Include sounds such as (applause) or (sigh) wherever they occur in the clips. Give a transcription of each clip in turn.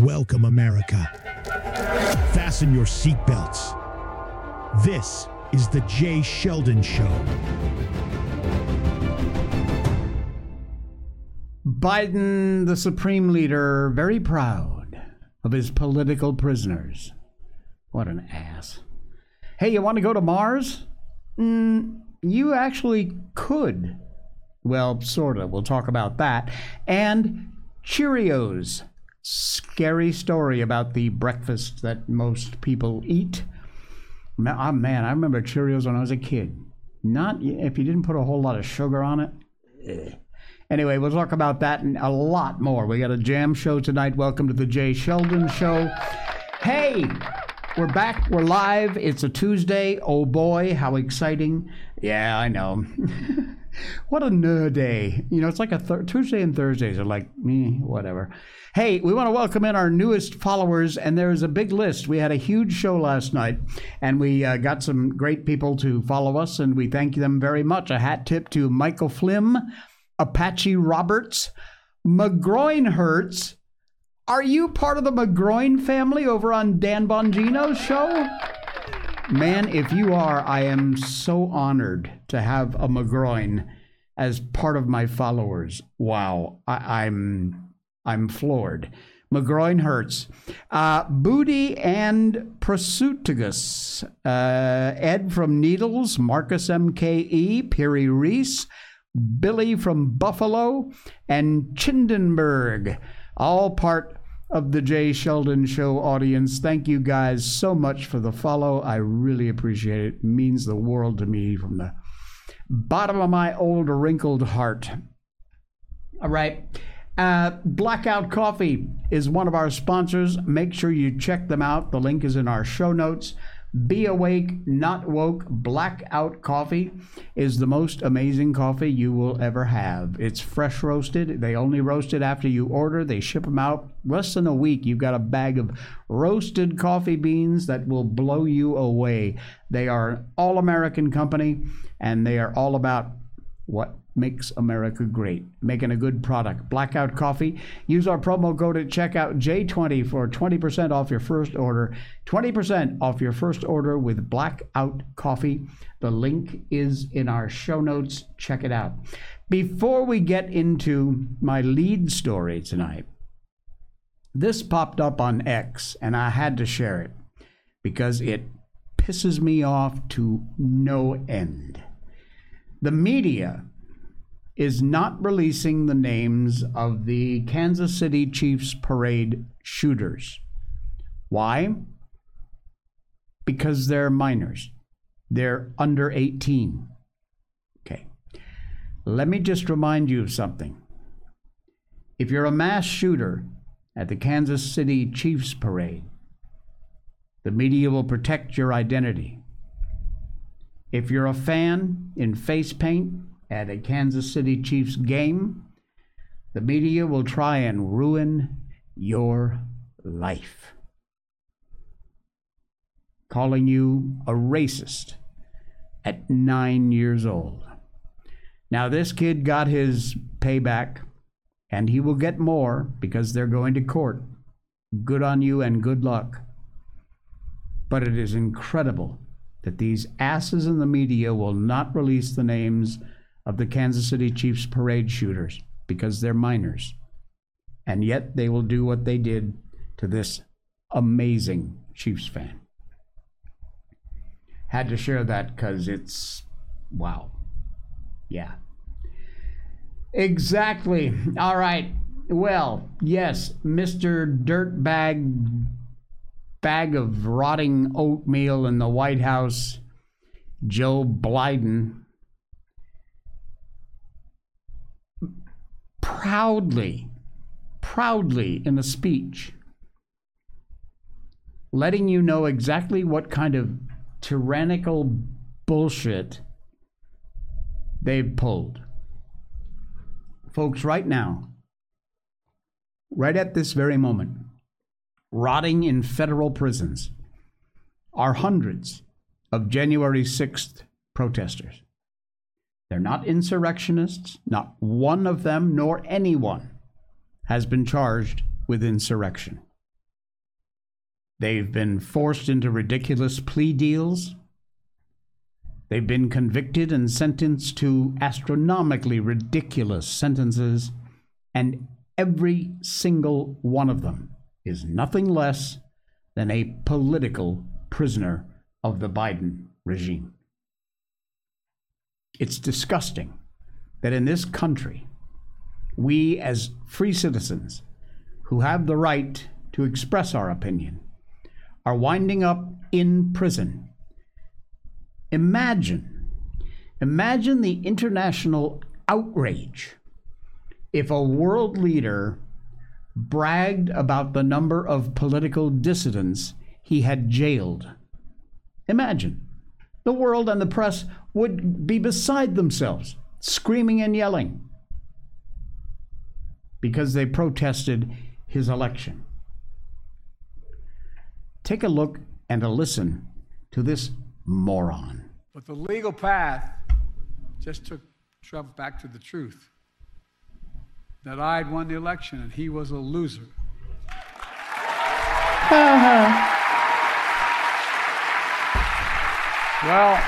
Welcome, America. Fasten your seatbelts. This is the Jay Sheldon Show. Biden, the supreme leader, very proud of his political prisoners. What an ass. Hey, you want to go to Mars? Mm, you actually could. Well, sort of. We'll talk about that. And Cheerios. Scary story about the breakfast that most people eat. Oh, man, I remember Cheerios when I was a kid. Not if you didn't put a whole lot of sugar on it. Ugh. Anyway, we'll talk about that and a lot more. We got a jam show tonight. Welcome to the Jay Sheldon Show. Hey, we're back. We're live. It's a Tuesday. Oh boy, how exciting. Yeah, I know. (laughs) what a nerd day. You know, it's like a th- Tuesday and Thursdays are like me, whatever. Hey, we want to welcome in our newest followers, and there's a big list. We had a huge show last night, and we uh, got some great people to follow us, and we thank them very much. A hat tip to Michael Flim, Apache Roberts, McGroin Hurts. Are you part of the McGroin family over on Dan Bongino's show? Man, if you are, I am so honored to have a McGroin as part of my followers. Wow, I, I'm I'm floored. McGroin hurts. Uh, Booty and Prosutigus. Uh, Ed from Needles, Marcus MKE, Perry Reese, Billy from Buffalo, and Chindenberg. All part of the Jay Sheldon Show audience. Thank you guys so much for the follow. I really appreciate it. it means the world to me from the bottom of my old wrinkled heart. All right. Uh, Blackout Coffee is one of our sponsors. Make sure you check them out. The link is in our show notes. Be awake, not woke. Blackout Coffee is the most amazing coffee you will ever have. It's fresh roasted. They only roast it after you order. They ship them out less than a week. You've got a bag of roasted coffee beans that will blow you away. They are an all American company and they are all about what makes America great, making a good product. Blackout Coffee. Use our promo code at checkout J20 for 20% off your first order. 20% off your first order with Blackout Coffee. The link is in our show notes. Check it out. Before we get into my lead story tonight, this popped up on X and I had to share it because it pisses me off to no end. The media is not releasing the names of the Kansas City Chiefs parade shooters. Why? Because they're minors. They're under 18. Okay. Let me just remind you of something. If you're a mass shooter at the Kansas City Chiefs parade, the media will protect your identity. If you're a fan in face paint, at a Kansas City Chiefs game, the media will try and ruin your life. Calling you a racist at nine years old. Now, this kid got his payback, and he will get more because they're going to court. Good on you and good luck. But it is incredible that these asses in the media will not release the names of the Kansas City Chiefs parade shooters because they're minors. And yet they will do what they did to this amazing Chiefs fan. Had to share that because it's wow. Yeah. Exactly. All right. Well, yes, Mr. Dirtbag bag of rotting oatmeal in the White House, Joe Biden, proudly, proudly in a speech, letting you know exactly what kind of tyrannical bullshit they've pulled. Folks, right now, right at this very moment, rotting in federal prisons are hundreds of January 6th protesters. They're not insurrectionists. Not one of them, nor anyone, has been charged with insurrection. They've been forced into ridiculous plea deals. They've been convicted and sentenced to astronomically ridiculous sentences, and every single one of them is nothing less than a political prisoner of the Biden regime. It's disgusting that in this country, we as free citizens who have the right to express our opinion are winding up in prison. Imagine, imagine the international outrage if a world leader bragged about the number of political dissidents he had jailed. Imagine. The world and the press would be beside themselves, screaming and yelling because they protested his election. Take a look and a listen to this moron. But the legal path just took Trump back to the truth that I had won the election and he was a loser. Uh-huh. Well,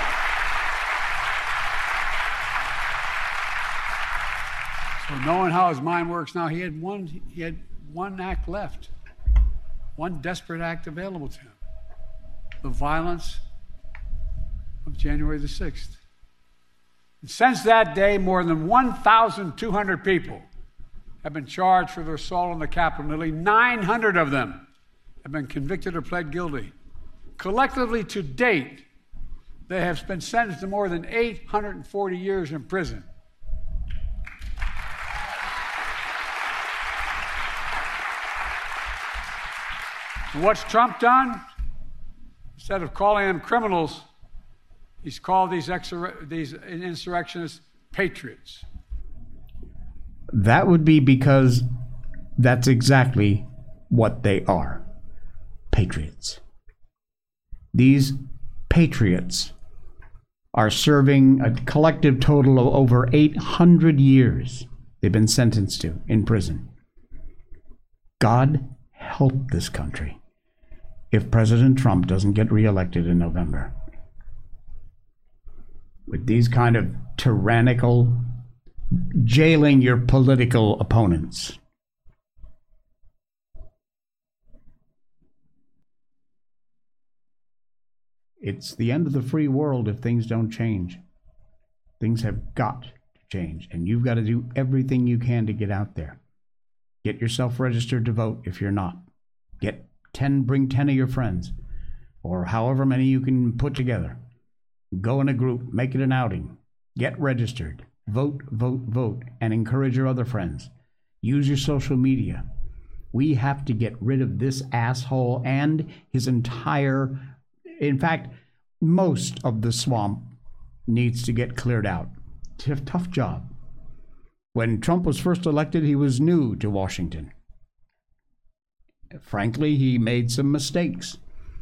so knowing how his mind works now, he had one he had one act left, one desperate act available to him. The violence of January the 6th. And since that day, more than 1,200 people have been charged for their assault on the Capitol. Nearly 900 of them have been convicted or pled guilty. Collectively, to date, they have been sentenced to more than 840 years in prison. And what's Trump done? Instead of calling them criminals, he's called these, these insurrectionists patriots. That would be because that's exactly what they are patriots. These patriots are serving a collective total of over 800 years they've been sentenced to in prison. God help this country if President Trump doesn't get reelected in November. With these kind of tyrannical jailing your political opponents. It's the end of the free world if things don't change. Things have got to change, and you've got to do everything you can to get out there. Get yourself registered to vote if you're not. Get 10, bring 10 of your friends, or however many you can put together. Go in a group, make it an outing, get registered. Vote, vote, vote, and encourage your other friends. Use your social media. We have to get rid of this asshole and his entire, in fact, most of the swamp needs to get cleared out. Tough, tough job. When Trump was first elected, he was new to Washington. Frankly, he made some mistakes.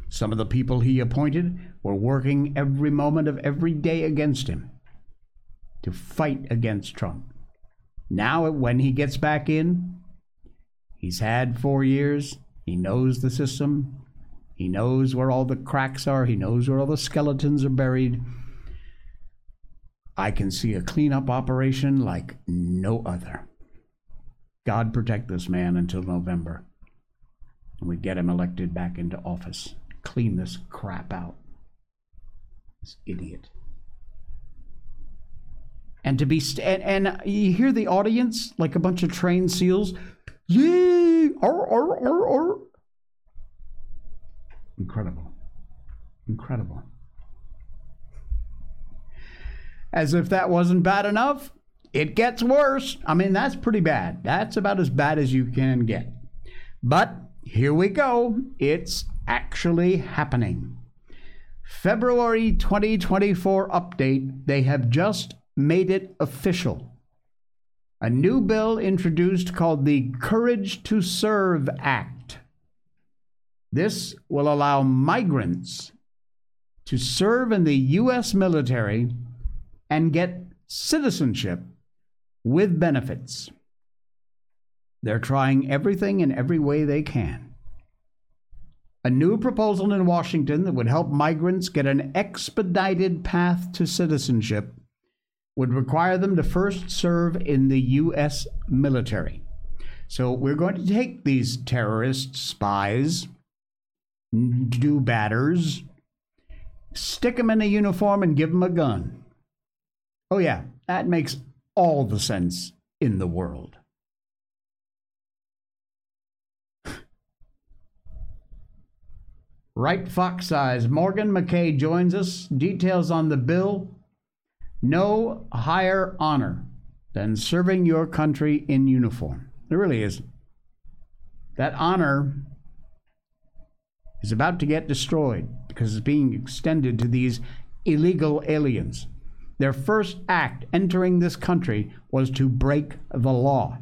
Some of the people he appointed were working every moment of every day against him to fight against Trump. Now, when he gets back in, he's had four years. He knows the system. He knows where all the cracks are. He knows where all the skeletons are buried. I can see a cleanup operation like no other. God protect this man until November. And we get him elected back into office. Clean this crap out. This idiot and to be st- and, and, you hear the audience like a bunch of trained seals. Incredible. Incredible. As if that wasn't bad enough it gets worse. I mean that's pretty bad. That's about as bad as you can get. But here we go. It's actually happening. February 2024 update, they have just made it official. A new bill introduced called the Courage to Serve Act. This will allow migrants to serve in the U.S. military and get citizenship with benefits. They're trying everything in every way they can a new proposal in Washington that would help migrants get an expedited path to citizenship would require them to first serve in the U.S. military. So we're going to take these terrorist spies, do batters, stick them in a uniform and give them a gun. Oh, yeah, that makes all the sense in the world. (sighs) Right Fox Eyes. Morgan McKay joins us. Details on the bill. No higher honor than serving your country in uniform. There really isn't. That honor is about to get destroyed because it's being extended to these illegal aliens. Their first act entering this country was to break the law.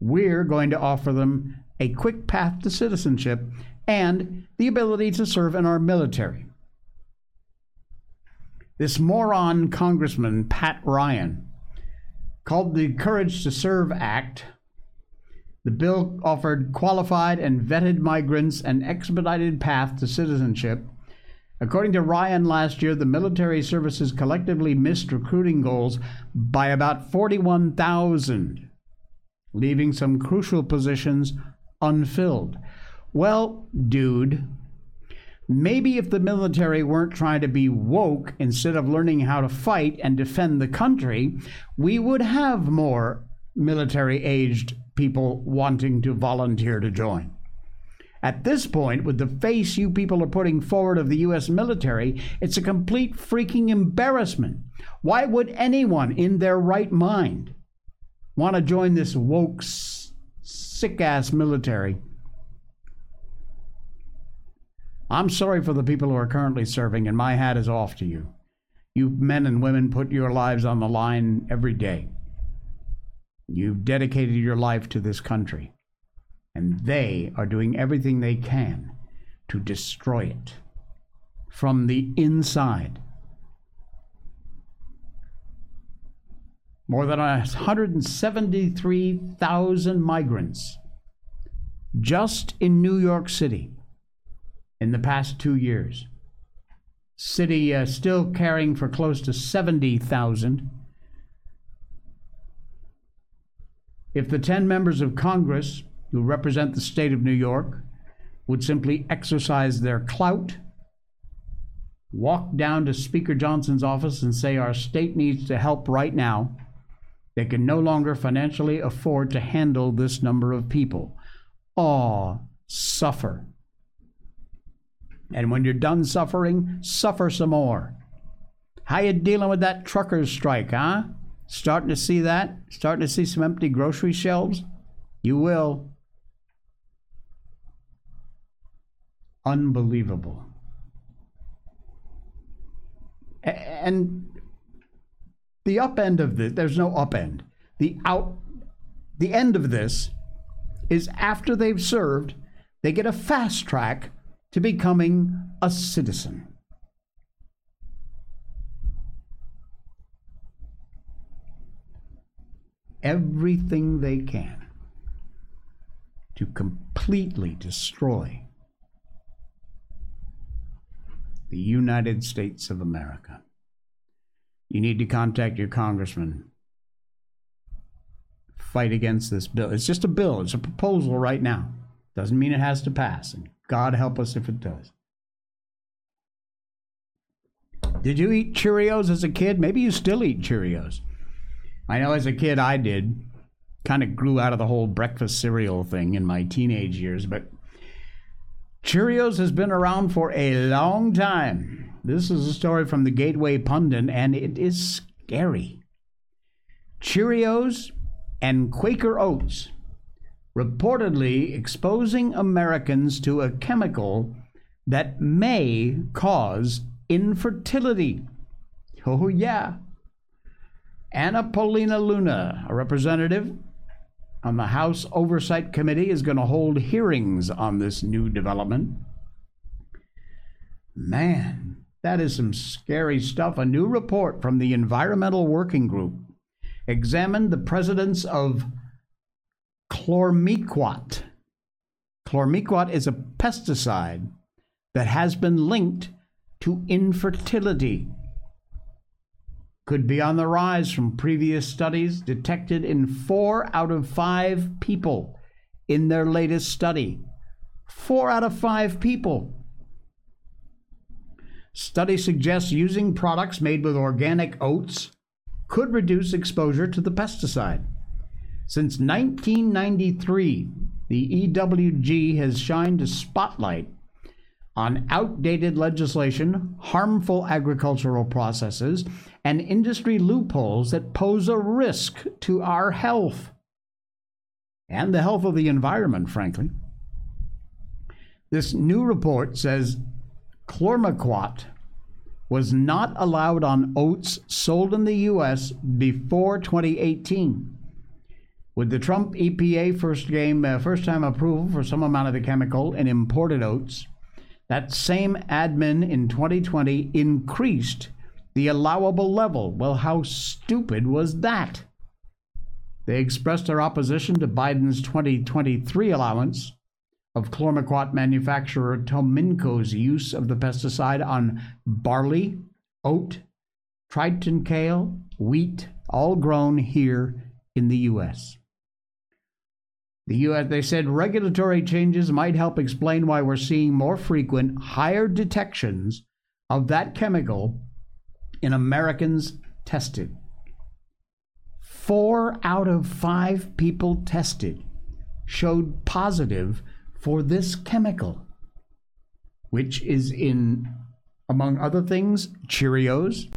We're going to offer them a quick path to citizenship and the ability to serve in our military. This moron Congressman, Pat Ryan, called the Courage to Serve Act. The bill offered qualified and vetted migrants an expedited path to citizenship. According to Ryan last year, the military services collectively missed recruiting goals by about 41,000, leaving some crucial positions unfilled. Well, dude, maybe if the military weren't trying to be woke instead of learning how to fight and defend the country, we would have more military aged people wanting to volunteer to join. At this point, with the face you people are putting forward of the U.S. military, it's a complete freaking embarrassment. Why would anyone in their right mind want to join this woke, sick ass military I'm sorry for the people who are currently serving, and my hat is off to you. You men and women put your lives on the line every day. You've dedicated your life to this country, and they are doing everything they can to destroy it from the inside. More than 173,000 migrants just in New York City in the past two years. City uh, still caring for close to 70,000. If the 10 members of Congress who represent the state of New York would simply exercise their clout, walk down to Speaker Johnson's office and say, Our state needs to help right now, they can no longer financially afford to handle this number of people. Aw, suffer. And when you're done suffering, suffer some more. How you dealing with that truckers strike, huh? Starting to see that? Starting to see some empty grocery shelves? You will. Unbelievable. And the up end of this, there's no up end. The out the end of this is after they've served, they get a fast track to becoming a citizen. Everything they can to completely destroy the United States of America. You need to contact your congressman. Fight against this bill. It's just a bill, it's a proposal right now. Doesn't mean it has to pass. And God help us if it does. Did you eat Cheerios as a kid? Maybe you still eat Cheerios. I know as a kid I did. Kind of grew out of the whole breakfast cereal thing in my teenage years, but Cheerios has been around for a long time. This is a story from the Gateway Pundit, and it is scary. Cheerios and Quaker Oats reportedly exposing Americans to a chemical that may cause infertility. Oh, yeah. Anna Paulina Luna, a representative on the House Oversight Committee, is going to hold hearings on this new development. Man, that is some scary stuff. A new report from the Environmental Working Group examined the presidents of chlormequat. Chlormequat is a pesticide that has been linked to infertility. Could be on the rise from previous studies detected in four out of five people in their latest study. Four out of five people. Study suggests using products made with organic oats could reduce exposure to the pesticide. Since 1993, the EWG has shined a spotlight on outdated legislation, harmful agricultural processes, and industry loopholes that pose a risk to our health and the health of the environment, frankly. This new report says chlormequat was not allowed on oats sold in the U.S. before 2018. With the Trump EPA first game, uh, first time approval for some amount of the chemical in imported oats, that same admin in 2020 increased the allowable level. Well, how stupid was that? They expressed their opposition to Biden's 2023 allowance of chlormequat manufacturer Taminco's use of the pesticide on barley, oat, triticale, wheat, all grown here in the U.S. The US, they said regulatory changes might help explain why we're seeing more frequent, higher detections of that chemical in Americans tested. Four out of five people tested showed positive for this chemical, which is in, among other things, Cheerios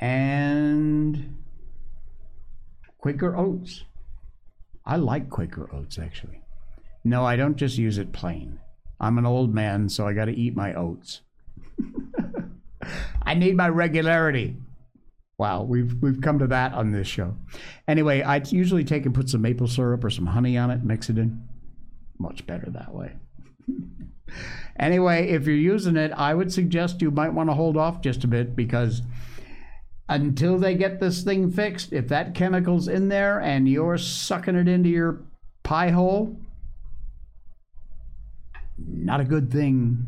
and Quaker Oats. I like Quaker Oats, actually. No, I don't just use it plain. I'm an old man, so I got to eat my oats. (laughs) I need my regularity. Wow, we've we've come to that on this show. Anyway, I usually take and put some maple syrup or some honey on it, mix it in. Much better that way. (laughs) anyway, if you're using it, I would suggest you might want to hold off just a bit because until they get this thing fixed, if that chemical's in there and you're sucking it into your pie hole, not a good thing.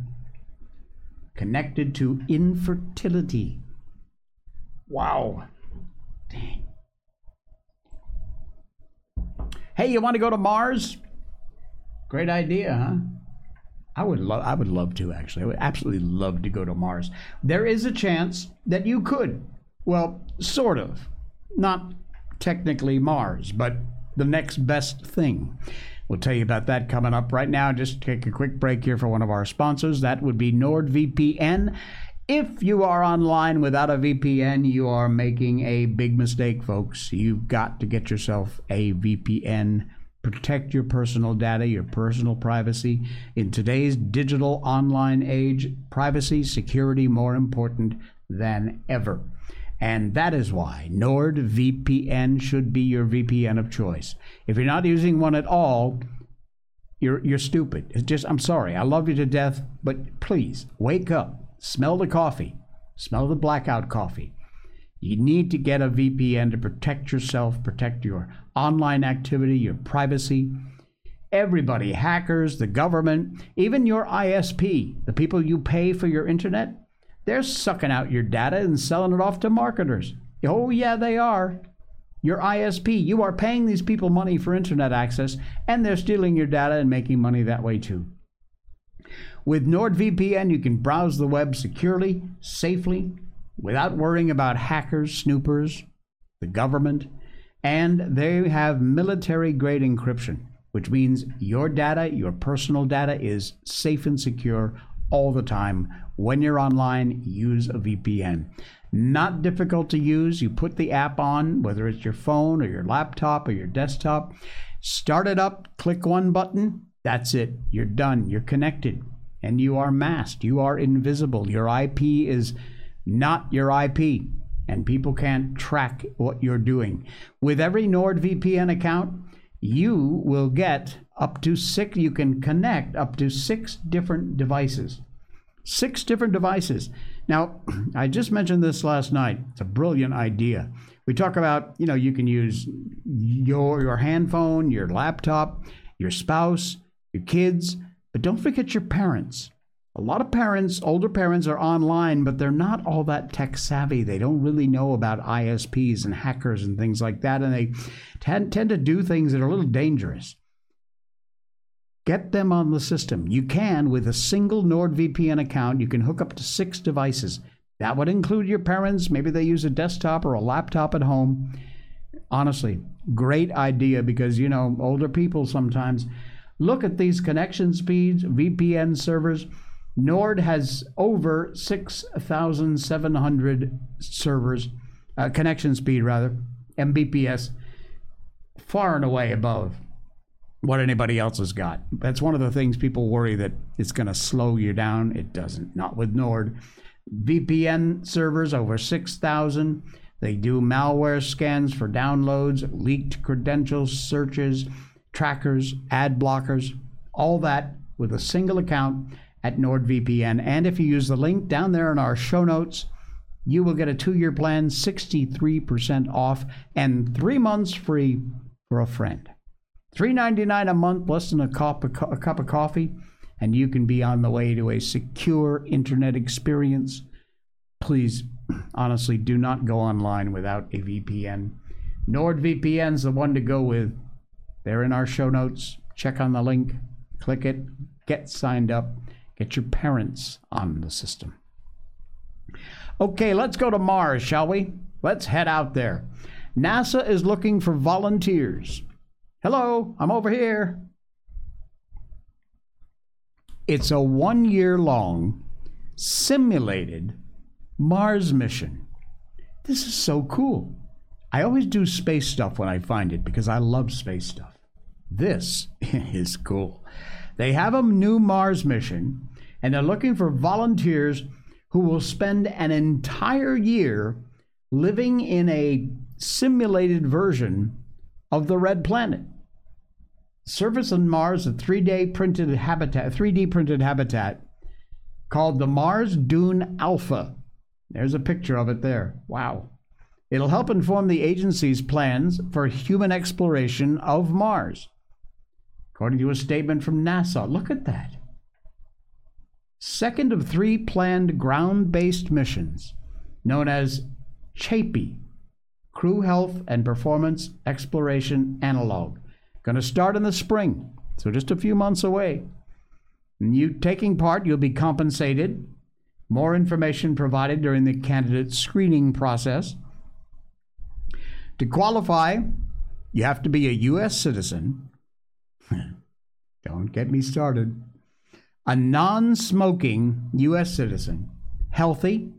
Connected to infertility. Wow. Dang. Hey, you want to go to Mars? Great idea, huh? I would love I would love to actually. I would absolutely love to go to Mars. There is a chance that you could. Well, sort of. Not technically Mars, but the next best thing. We'll tell you about that coming up right now. Just take a quick break here for one of our sponsors. That would be NordVPN. If you are online without a VPN, you are making a big mistake, folks. You've got to get yourself a VPN. Protect your personal data, your personal privacy. In today's digital online age, privacy, security more important than ever. And that is why NordVPN should be your VPN of choice. If you're not using one at all, you're you're stupid. It's just I'm sorry. I love you to death, but please wake up. Smell the coffee. Smell the blackout coffee. You need to get a VPN to protect yourself, protect your online activity, your privacy. Everybody, hackers, the government, even your ISP, the people you pay for your internet, they're sucking out your data and selling it off to marketers. Oh, yeah, they are. Your ISP, you are paying these people money for internet access, and they're stealing your data and making money that way too. With NordVPN, you can browse the web securely, safely, without worrying about hackers, snoopers, the government, and they have military grade encryption, which means your data, your personal data, is safe and secure all the time. When you're online, use a VPN. Not difficult to use. You put the app on, whether it's your phone or your laptop or your desktop, start it up, click one button, that's it. You're done. You're connected and you are masked. You are invisible. Your IP is not your IP, and people can't track what you're doing. With every NordVPN account, you will get up to six, you can connect up to six different devices. Six different devices. Now, (clears throat) I just mentioned this last night. It's a brilliant idea. We talk about, you know, you can use your your handphone, your laptop, your spouse, your kids, but don't forget your parents. A lot of parents, older parents, are online, but they're not all that tech savvy. They don't really know about ISPs and hackers and things like that, and they tend, tend to do things that are a little dangerous. Get them on the system. You can, with a single NordVPN account, you can hook up to six devices. That would include your parents. Maybe they use a desktop or a laptop at home. Honestly, great idea because, you know, older people sometimes look at these connection speeds, VPN servers Nord has over 6,700 servers, uh, connection speed rather, Mbps, far and away above what anybody else has got. That's one of the things people worry that it's going to slow you down. It doesn't, not with Nord. VPN servers over 6,000. They do malware scans for downloads, leaked credentials, searches, trackers, ad blockers, all that with a single account at NordVPN. And if you use the link down there in our show notes, you will get a two year plan, 63% off, and three months free for a friend. $3.99 a month, less than a cup, of, a cup of coffee, and you can be on the way to a secure internet experience. Please, honestly, do not go online without a VPN. NordVPN's the one to go with. They're in our show notes. Check on the link, click it, get signed up. Get your parents on the system. Okay, let's go to Mars, shall we? Let's head out there. NASA is looking for volunteers. Hello, I'm over here. It's a one year long simulated Mars mission. This is so cool. I always do space stuff when I find it because I love space stuff. This (laughs) is cool. They have a new Mars mission, and they're looking for volunteers who will spend an entire year living in a simulated version of the red planet. Surface on Mars, a 3D printed habitat, 3D printed habitat called the Mars Dune Alpha. There's a picture of it there. Wow. It'll help inform the agency's plans for human exploration of Mars. According to a statement from NASA, look at that. Second of three planned ground based missions, known as CHAPEA, Crew Health and Performance Exploration Analog. Going to start in the spring, so just a few months away. And you taking part, you'll be compensated. More information provided during the candidate screening process. To qualify, you have to be a U.S. citizen (laughs) don't get me started. A non smoking U.S. citizen, healthy,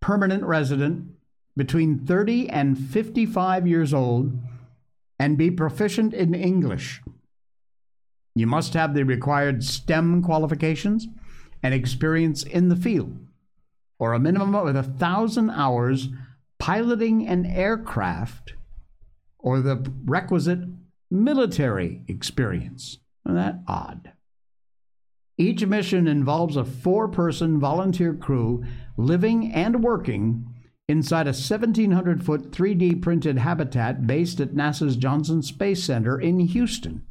permanent resident, between 30 and 55 years old, and be proficient in English. You must have the required STEM qualifications and experience in the field, or a minimum of a thousand hours piloting an aircraft, or the requisite military experience. Isn't that odd? Each mission involves a four person volunteer crew living and working inside a 1,700 foot 3D printed habitat based at NASA's Johnson Space Center in Houston.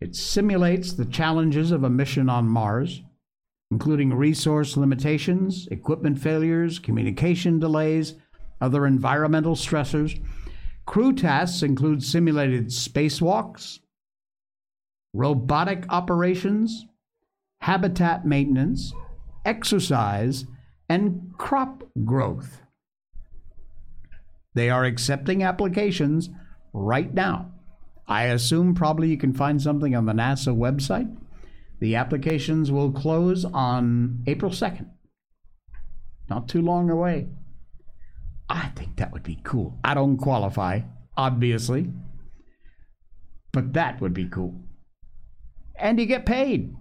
It simulates the challenges of a mission on Mars, including resource limitations, equipment failures, communication delays, other environmental stressors, Crew tasks include simulated spacewalks, robotic operations, habitat maintenance, exercise, and crop growth. They are accepting applications right now. I assume probably you can find something on the NASA website. The applications will close on April 2nd. Not too long away. I think that would be cool. I don't qualify, obviously, but that would be cool. And you get paid.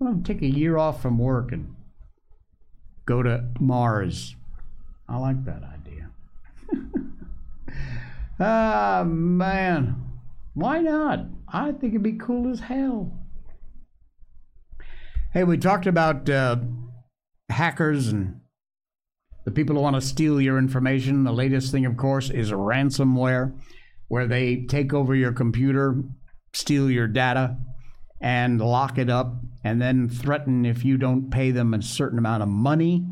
I'm going to take a year off from work and go to Mars. I like that idea. (laughs) ah, man. Why not? I think it'd be cool as hell. Hey, we talked about uh, hackers and The people who want to steal your information, the latest thing, of course, is ransomware, where they take over your computer, steal your data, and lock it up, and then threaten if you don't pay them a certain amount of money,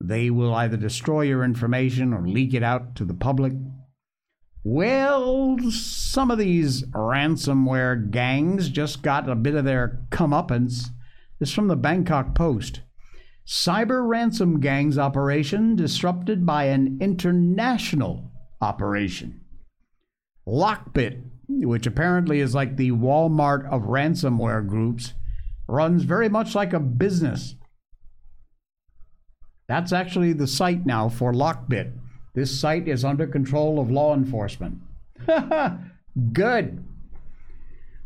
they will either destroy your information or leak it out to the public. Well, some of these ransomware gangs just got a bit of their comeuppance. This is from the Bangkok Post. Cyber ransom gangs operation disrupted by an international operation. Lockbit, which apparently is like the Walmart of ransomware groups, runs very much like a business. That's actually the site now for Lockbit. This site is under control of law enforcement. (laughs) Good.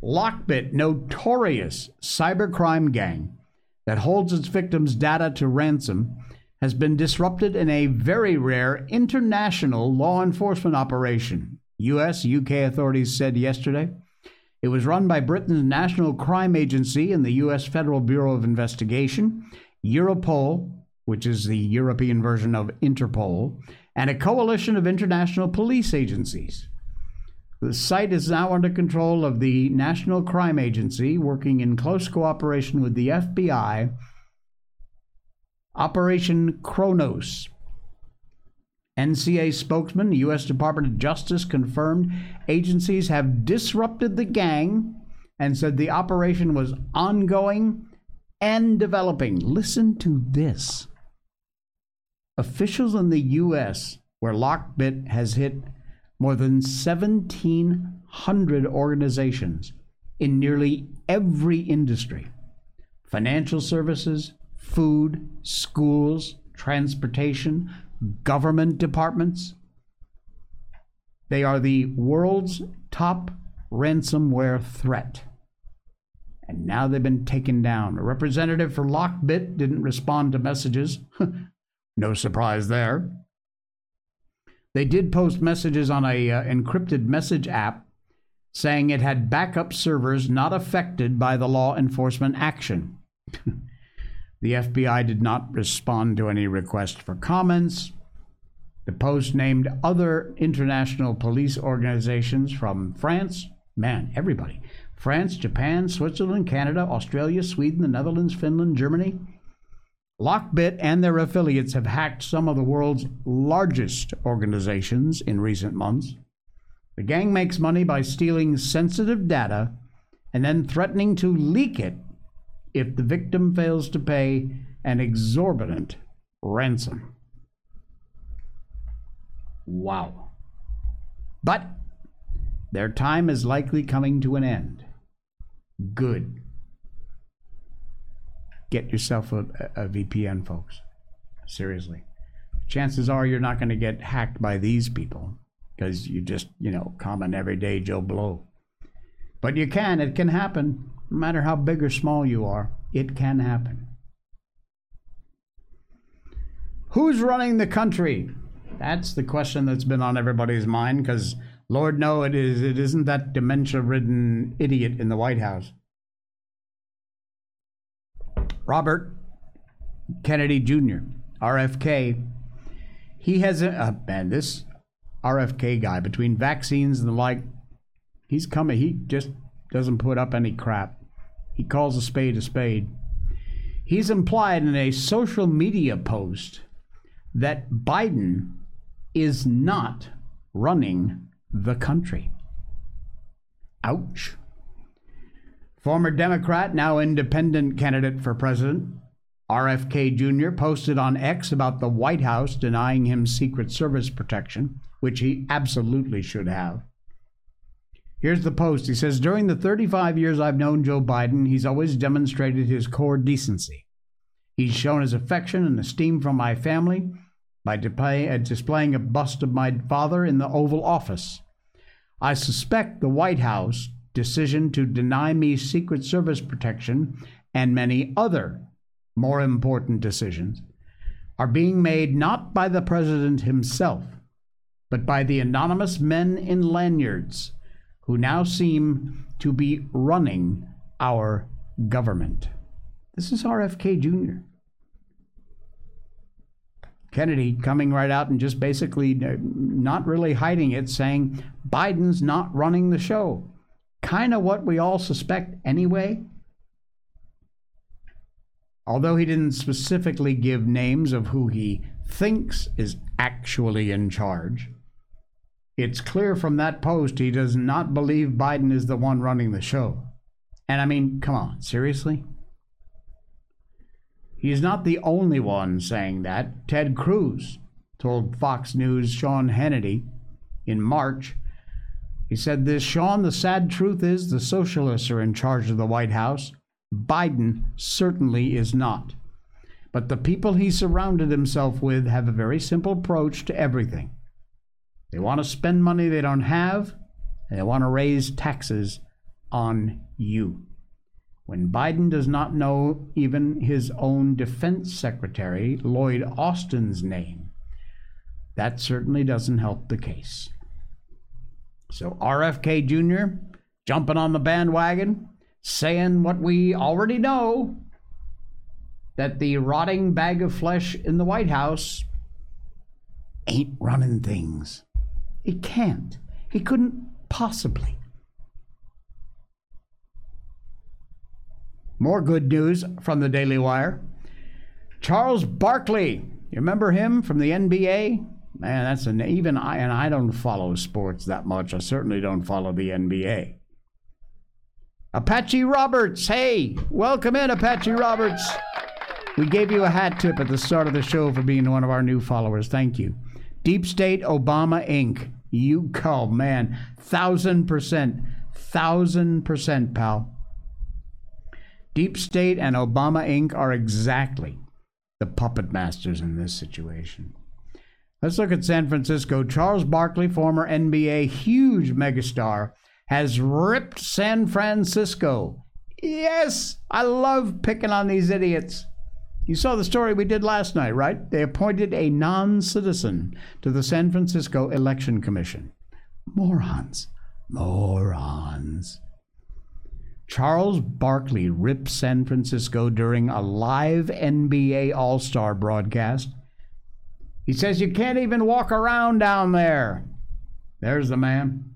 Lockbit, notorious cybercrime gang that holds its victims' data to ransom, has been disrupted in a very rare international law enforcement operation, US UK authorities said yesterday. It was run by Britain's National Crime Agency and the US Federal Bureau of Investigation, Europol, which is the European version of Interpol, and a coalition of international police agencies. The site is now under control of the National Crime Agency, working in close cooperation with the FBI. Operation Cronos. NCA spokesman, the U.S. Department of Justice, confirmed agencies have disrupted the gang and said the operation was ongoing and developing. Listen to this. Officials in the U.S., where Lockbit has hit more than 1,700 organizations in nearly every industry financial services, food, schools, transportation, government departments. They are the world's top ransomware threat. And now they've been taken down. A representative for Lockbit didn't respond to messages. (laughs) No surprise there. They did post messages on a uh, encrypted message app saying it had backup servers not affected by the law enforcement action. (laughs) the FBI did not respond to any request for comments. The post named other international police organizations from France, man, everybody. France, Japan, Switzerland, Canada, Australia, Sweden, the Netherlands, Finland, Germany, Lockbit and their affiliates have hacked some of the world's largest organizations in recent months. The gang makes money by stealing sensitive data and then threatening to leak it if the victim fails to pay an exorbitant ransom. Wow. But their time is likely coming to an end. Good get yourself a, a VPN, folks. Seriously. Chances are you're not going to get hacked by these people because you just, you know, common everyday Joe Blow. But you can, it can happen. No matter how big or small you are, it can happen. Who's running the country? That's the question that's been on everybody's mind because Lord no, it is it isn't that dementia-ridden idiot in the White House. Robert Kennedy Jr., RFK, he has a, uh, man, this RFK guy, between vaccines and the like, he's coming. He just doesn't put up any crap. He calls a spade a spade. He's implied in a social media post that Biden is not running the country. Ouch. Former Democrat, now independent candidate for president, RFK Jr., posted on X about the White House denying him Secret Service protection, which he absolutely should have. Here's the post. He says During the 35 years I've known Joe Biden, he's always demonstrated his core decency. He's shown his affection and esteem for my family by uh, displaying a bust of my father in the Oval Office. I suspect the White House decision to deny me Secret Service protection and many other more important decisions are being made not by the president himself, but by the anonymous men in lanyards who now seem to be running our government. This is RFK Jr. Kennedy coming right out and just basically uh, not really hiding it, saying Biden's not running the show. Kind of what we all suspect anyway. Although he didn't specifically give names of who he thinks is actually in charge, it's clear from that post he does not believe Biden is the one running the show. And I mean, come on, seriously? He's not the only one saying that. Ted Cruz told Fox News' Sean Hannity in March. He said this Sean, the sad truth is the socialists are in charge of the White House. Biden certainly is not. But the people he surrounded himself with have a very simple approach to everything. They want to spend money they don't have, and they want to raise taxes on you. When Biden does not know even his own defense secretary, Lloyd Austin's name, that certainly doesn't help the case. So RFK Jr. jumping on the bandwagon, saying what we already know that the rotting bag of flesh in the White House ain't running things. It can't. He couldn't possibly. More good news from the Daily Wire. Charles Barkley, you remember him from the NBA? Man, that's an even I and I don't follow sports that much. I certainly don't follow the NBA. Apache Roberts, hey, welcome in, Apache Roberts. We gave you a hat tip at the start of the show for being one of our new followers. Thank you. Deep State Obama Inc. You call, man, thousand percent, thousand percent, pal. Deep State and Obama Inc. are exactly the puppet masters in this situation. Let's look at San Francisco. Charles Barkley, former NBA huge megastar, has ripped San Francisco. Yes, I love picking on these idiots. You saw the story we did last night, right? They appointed a non citizen to the San Francisco Election Commission. Morons. Morons. Charles Barkley ripped San Francisco during a live NBA All Star broadcast. He says you can't even walk around down there. There's the man.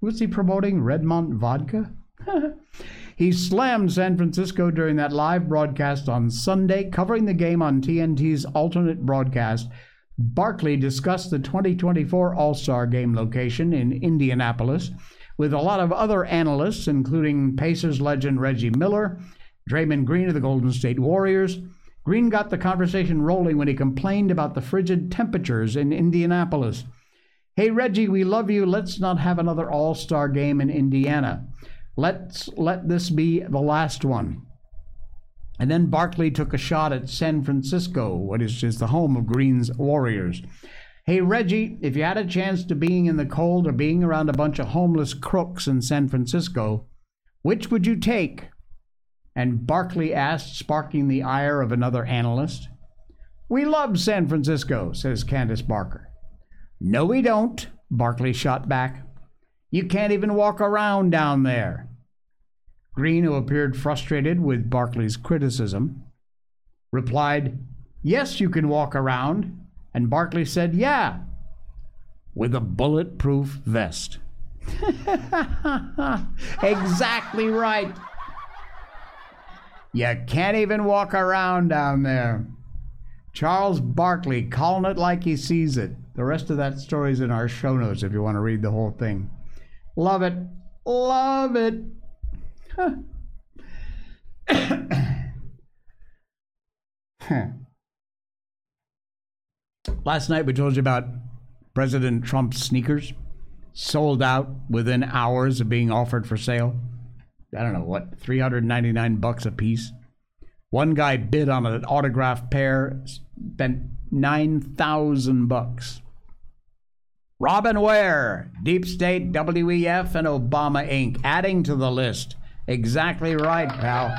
Was he promoting Redmont vodka? (laughs) he slammed San Francisco during that live broadcast on Sunday, covering the game on TNT's alternate broadcast. Barkley discussed the 2024 All Star game location in Indianapolis with a lot of other analysts, including Pacers legend Reggie Miller, Draymond Green of the Golden State Warriors. Green got the conversation rolling when he complained about the frigid temperatures in Indianapolis. Hey, Reggie, we love you. Let's not have another all star game in Indiana. Let's let this be the last one. And then Barkley took a shot at San Francisco, what is just the home of Green's Warriors. Hey, Reggie, if you had a chance to being in the cold or being around a bunch of homeless crooks in San Francisco, which would you take? And Barkley asked, sparking the ire of another analyst. We love San Francisco, says Candace Parker. No, we don't, Barkley shot back. You can't even walk around down there. Green, who appeared frustrated with Barkley's criticism, replied, Yes, you can walk around. And Barkley said, Yeah, with a bulletproof vest. (laughs) exactly right. You can't even walk around down there. Charles Barkley calling it like he sees it. The rest of that story's in our show notes if you want to read the whole thing. Love it. Love it. (coughs) Last night we told you about President Trump's sneakers sold out within hours of being offered for sale. I don't know what, 399 bucks a piece. One guy bid on an autographed pair, spent 9,000 bucks. Robin Ware, Deep State, WEF, and Obama Inc. adding to the list. Exactly right, pal.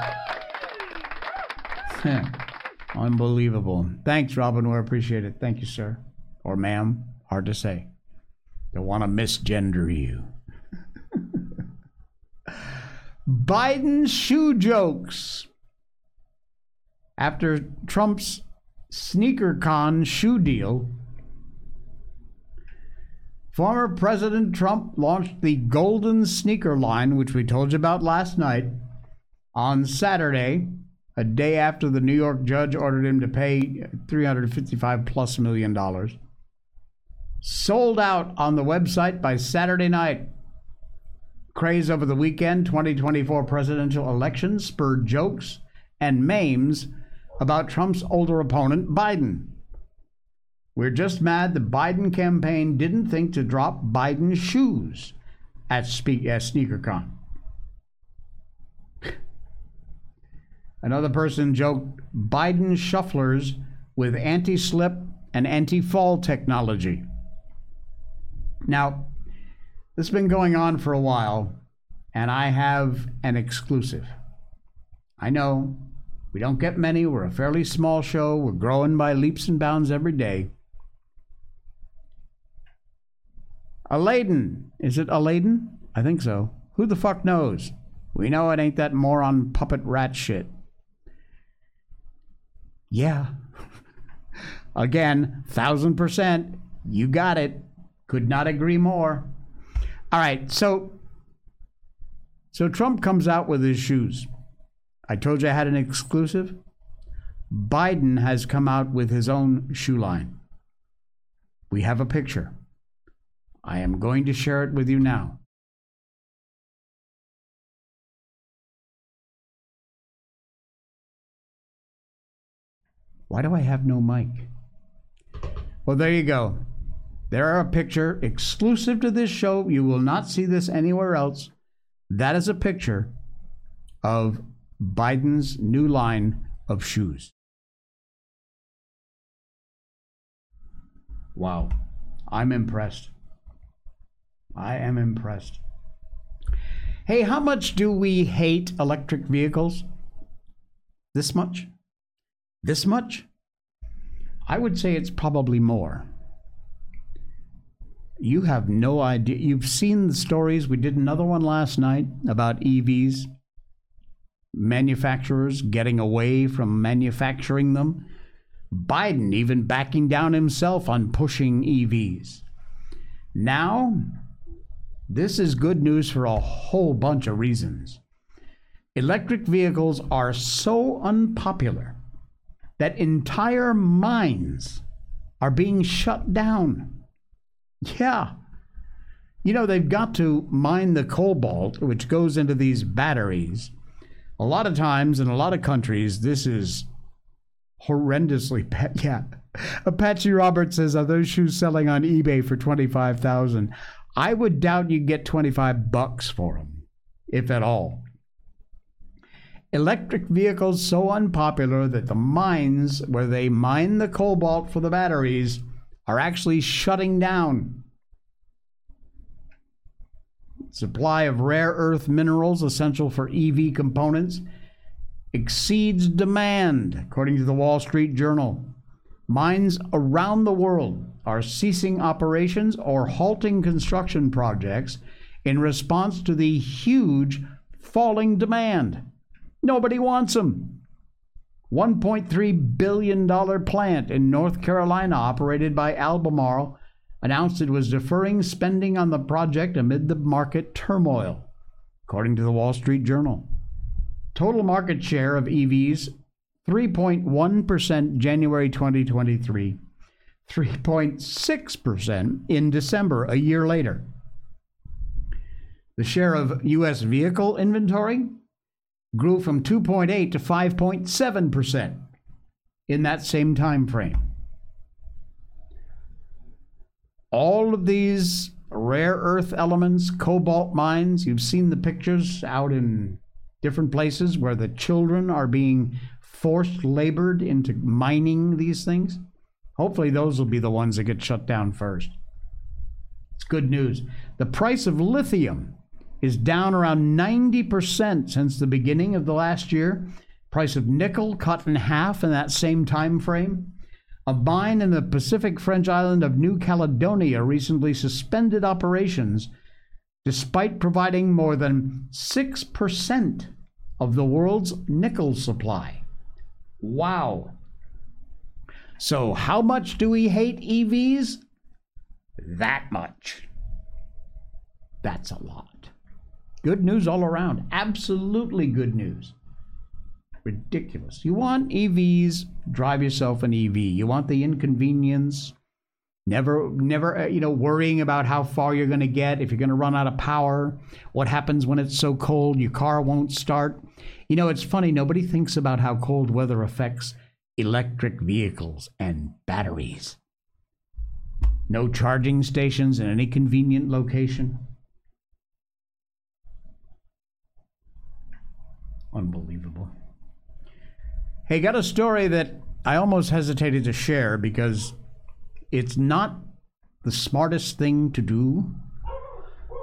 (laughs) Unbelievable. Thanks, Robin We Appreciate it. Thank you, sir. Or ma'am. Hard to say. Don't want to misgender you. (laughs) Biden's shoe jokes. After Trump's SneakerCon shoe deal, former President Trump launched the Golden Sneaker line, which we told you about last night, on Saturday, a day after the New York judge ordered him to pay 355 plus million dollars. Sold out on the website by Saturday night. Craze over the weekend, 2024 presidential election spurred jokes and memes about Trump's older opponent, Biden. We're just mad the Biden campaign didn't think to drop Biden's shoes at, Spe- at SneakerCon. Another person joked Biden shufflers with anti slip and anti fall technology. Now, this has been going on for a while, and I have an exclusive. I know we don't get many. We're a fairly small show. We're growing by leaps and bounds every day. Aladdin. Is it Aladdin? I think so. Who the fuck knows? We know it ain't that moron puppet rat shit. Yeah. (laughs) Again, thousand percent. You got it. Could not agree more. All right, so so Trump comes out with his shoes. I told you I had an exclusive. Biden has come out with his own shoe line. We have a picture. I am going to share it with you now. Why do I have no mic? Well, there you go. There are a picture exclusive to this show. You will not see this anywhere else. That is a picture of Biden's new line of shoes. Wow. I'm impressed. I am impressed. Hey, how much do we hate electric vehicles? This much? This much? I would say it's probably more. You have no idea. You've seen the stories. We did another one last night about EVs manufacturers getting away from manufacturing them. Biden even backing down himself on pushing EVs. Now, this is good news for a whole bunch of reasons. Electric vehicles are so unpopular that entire mines are being shut down. Yeah. You know, they've got to mine the cobalt, which goes into these batteries a lot of times in a lot of countries, this is horrendously bad. (laughs) Yeah. Apache Roberts says, Are those shoes selling on eBay for 25000 I would doubt you get 25 bucks for them, if at all. Electric vehicles so unpopular that the mines where they mine the cobalt for the batteries are actually shutting down. Supply of rare earth minerals essential for EV components exceeds demand, according to the Wall Street Journal. Mines around the world are ceasing operations or halting construction projects in response to the huge falling demand. Nobody wants them. $1.3 billion plant in North Carolina, operated by Albemarle, announced it was deferring spending on the project amid the market turmoil, according to the Wall Street Journal. Total market share of EVs 3.1% January 2023, 3.6% in December, a year later. The share of U.S. vehicle inventory grew from 2.8 to 5.7% in that same time frame all of these rare earth elements, cobalt mines, you've seen the pictures out in different places where the children are being forced labored into mining these things. Hopefully, those will be the ones that get shut down first. It's good news. The price of lithium is down around 90% since the beginning of the last year. Price of nickel cut in half in that same time frame. A mine in the Pacific French island of New Caledonia recently suspended operations despite providing more than 6% of the world's nickel supply. Wow. So, how much do we hate EVs? That much. That's a lot. Good news all around. Absolutely good news. Ridiculous. You want EVs, drive yourself an EV. You want the inconvenience, never never uh, you know worrying about how far you're going to get if you're going to run out of power what happens when it's so cold your car won't start. You know it's funny nobody thinks about how cold weather affects electric vehicles and batteries. No charging stations in any convenient location. Unbelievable. Hey got a story that i almost hesitated to share because it's not the smartest thing to do,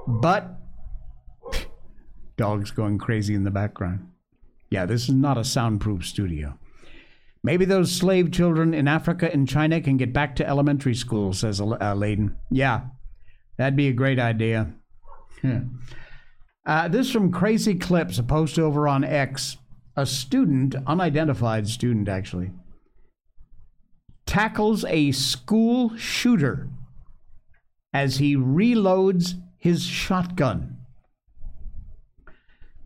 but dogs going crazy in the background. Yeah, this is not a soundproof studio. Maybe those slave children in Africa and China can get back to elementary school, says uh, Layden. Yeah, that'd be a great idea. uh, this from Crazy Clips, a post over on X. A student, unidentified student actually, tackles a school shooter as he reloads his shotgun.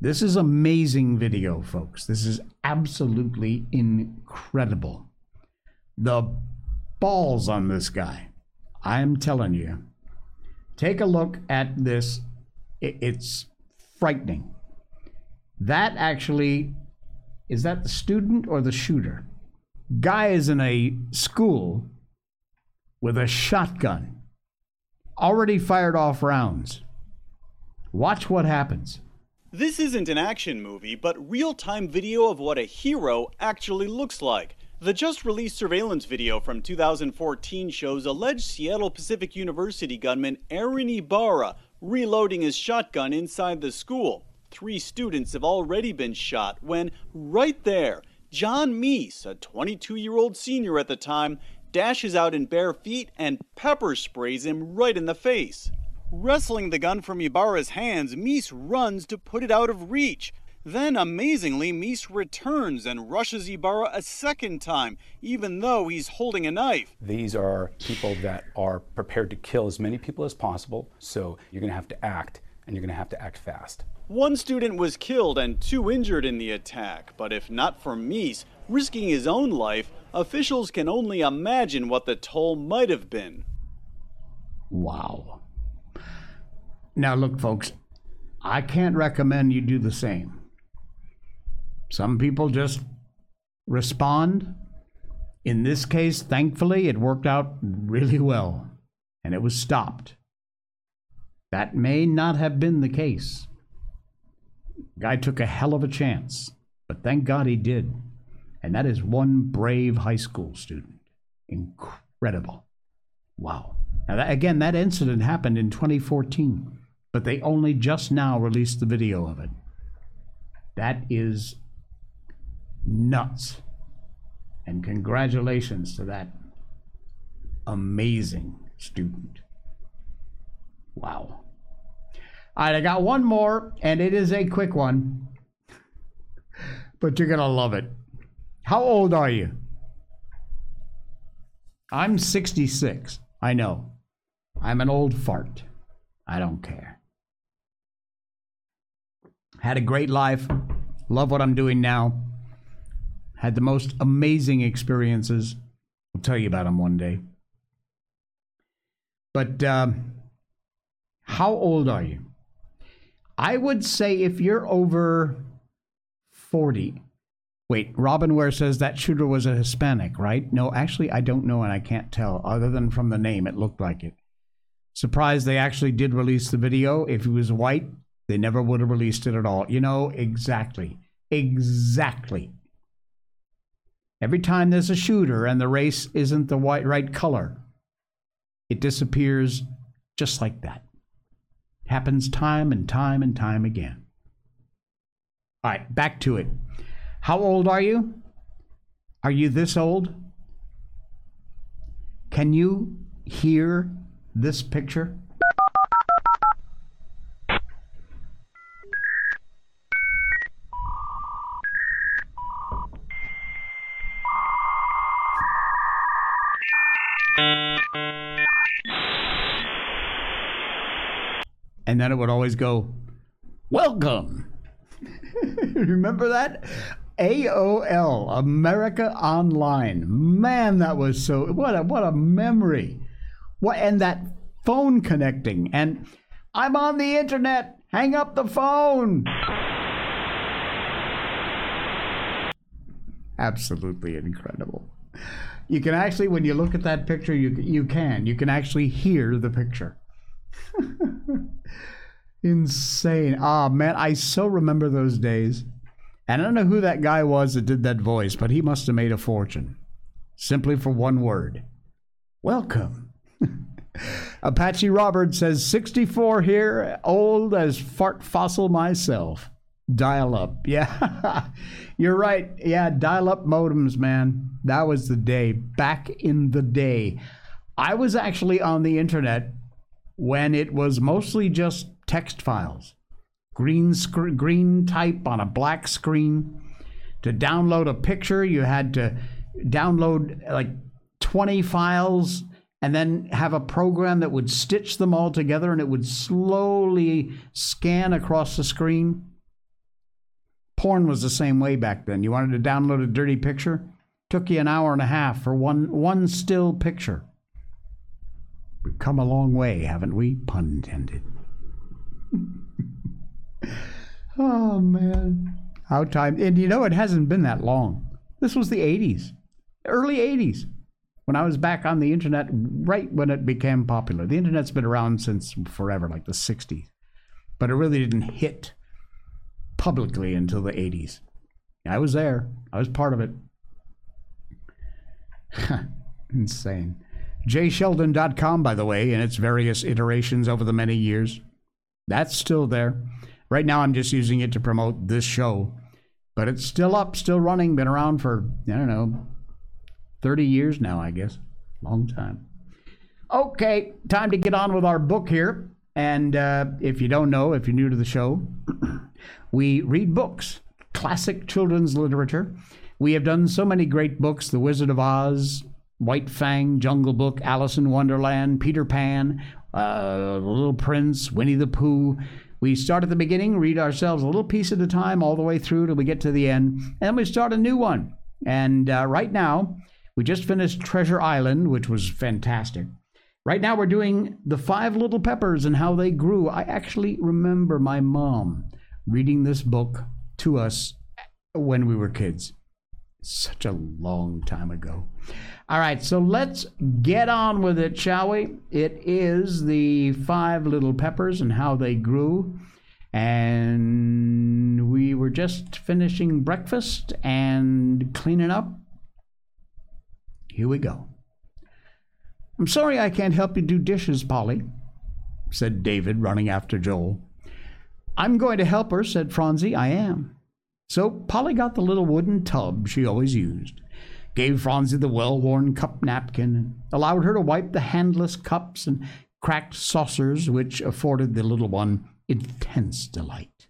This is amazing video, folks. This is absolutely incredible. The balls on this guy. I am telling you. Take a look at this. It's frightening. That actually, is that the student or the shooter? Guy is in a school with a shotgun, already fired off rounds. Watch what happens. This isn't an action movie, but real time video of what a hero actually looks like. The just released surveillance video from 2014 shows alleged Seattle Pacific University gunman Aaron Ybarra reloading his shotgun inside the school. Three students have already been shot when, right there, John Meese, a 22 year old senior at the time, dashes out in bare feet and pepper sprays him right in the face. Wrestling the gun from Ybarra's hands, Meese runs to put it out of reach. Then, amazingly, Meese returns and rushes Ibarra a second time, even though he's holding a knife. These are people that are prepared to kill as many people as possible, so you're going to have to act, and you're going to have to act fast. One student was killed and two injured in the attack, but if not for Meese risking his own life, officials can only imagine what the toll might have been. Wow. Now, look, folks, I can't recommend you do the same. Some people just respond. In this case, thankfully, it worked out really well and it was stopped. That may not have been the case. Guy took a hell of a chance, but thank God he did. And that is one brave high school student. Incredible. Wow. Now, that, again, that incident happened in 2014, but they only just now released the video of it. That is nuts. And congratulations to that amazing student. Wow. All right, I got one more, and it is a quick one, but you're going to love it. How old are you? I'm 66. I know. I'm an old fart. I don't care. Had a great life. Love what I'm doing now. Had the most amazing experiences. I'll tell you about them one day. But um, how old are you? I would say if you're over 40. Wait, Robin Ware says that shooter was a Hispanic, right? No, actually, I don't know and I can't tell. Other than from the name, it looked like it. Surprised they actually did release the video. If he was white, they never would have released it at all. You know, exactly. Exactly. Every time there's a shooter and the race isn't the white right color, it disappears just like that. Happens time and time and time again. All right, back to it. How old are you? Are you this old? Can you hear this picture? And then it would always go, Welcome. (laughs) Remember that? AOL, America Online. Man, that was so what a what a memory. What and that phone connecting and I'm on the internet. Hang up the phone. Absolutely incredible. You can actually, when you look at that picture, you you can you can actually hear the picture. (laughs) Insane. Ah, man, I so remember those days. And I don't know who that guy was that did that voice, but he must have made a fortune. Simply for one word. Welcome. (laughs) Apache Robert says 64 here, old as fart fossil myself. Dial up. (laughs) Yeah. You're right. Yeah, dial up modems, man. That was the day. Back in the day. I was actually on the internet when it was mostly just text files. Green sc- green type on a black screen. To download a picture, you had to download like 20 files and then have a program that would stitch them all together and it would slowly scan across the screen. Porn was the same way back then. You wanted to download a dirty picture, took you an hour and a half for one one still picture. We've come a long way, haven't we? Pun intended. Oh man. How time and you know it hasn't been that long. This was the 80s. Early 80s when I was back on the internet right when it became popular. The internet's been around since forever, like the 60s. But it really didn't hit publicly until the 80s. I was there. I was part of it. (laughs) Insane. jsheldon.com, by the way, in its various iterations over the many years. That's still there. Right now, I'm just using it to promote this show. But it's still up, still running, been around for, I don't know, 30 years now, I guess. Long time. Okay, time to get on with our book here. And uh, if you don't know, if you're new to the show, (clears throat) we read books, classic children's literature. We have done so many great books The Wizard of Oz, White Fang, Jungle Book, Alice in Wonderland, Peter Pan, uh, Little Prince, Winnie the Pooh. We start at the beginning, read ourselves a little piece at a time, all the way through till we get to the end, and then we start a new one. And uh, right now, we just finished Treasure Island, which was fantastic. Right now, we're doing The Five Little Peppers and How They Grew. I actually remember my mom reading this book to us when we were kids. Such a long time ago. All right, so let's get on with it, shall we? It is the Five Little Peppers and How They Grew. And we were just finishing breakfast and cleaning up. Here we go. I'm sorry I can't help you do dishes, Polly, said David, running after Joel. I'm going to help her, said Phronsie. I am. So Polly got the little wooden tub she always used, gave Phronsie the well worn cup napkin, and allowed her to wipe the handless cups and cracked saucers, which afforded the little one intense delight.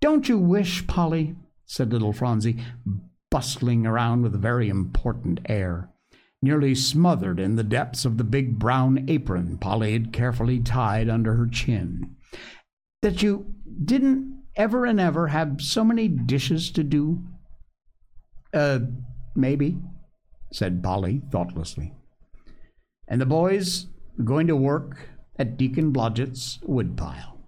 Don't you wish, Polly, said little Phronsie, bustling around with a very important air, nearly smothered in the depths of the big brown apron Polly had carefully tied under her chin, that you didn't ever and ever have so many dishes to do? Uh, maybe, said Polly thoughtlessly. And the boys going to work at Deacon Blodgett's woodpile.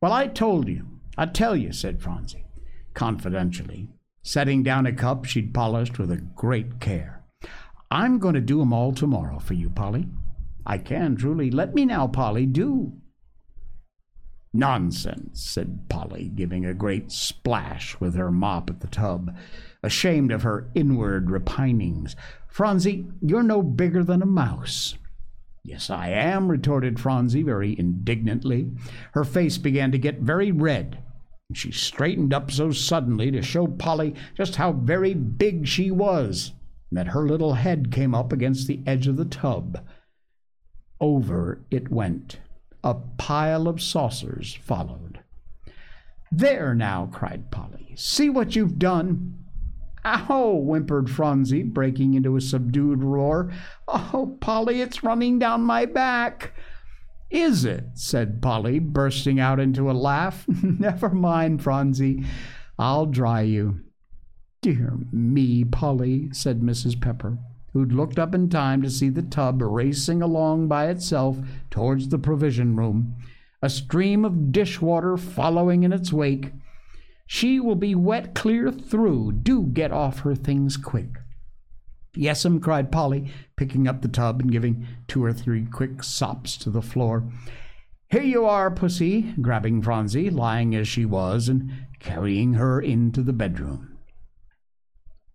Well, I told you. I tell you, said Phronsie, confidentially, setting down a cup she'd polished with a great care. I'm going to do 'em all tomorrow for you, Polly. I can, truly. Let me now, Polly, do. Nonsense, said Polly, giving a great splash with her mop at the tub, ashamed of her inward repinings. Phronsie, you're no bigger than a mouse. Yes, I am, retorted Phronsie very indignantly. Her face began to get very red. And she straightened up so suddenly to show Polly just how very big she was, that her little head came up against the edge of the tub. Over it went. A pile of saucers followed. There now, cried Polly. See what you've done. Ow! whimpered Phronsie, breaking into a subdued roar. Oh, Polly, it's running down my back. Is it? said Polly, bursting out into a laugh. (laughs) Never mind, Phronsie. I'll dry you. Dear me, Polly, said Mrs. Pepper, who'd looked up in time to see the tub racing along by itself towards the provision room, a stream of dishwater following in its wake. She will be wet clear through. Do get off her things quick. Yes'm, cried Polly, picking up the tub and giving two or three quick sops to the floor. Here you are, Pussy, grabbing Phronsie, lying as she was, and carrying her into the bedroom.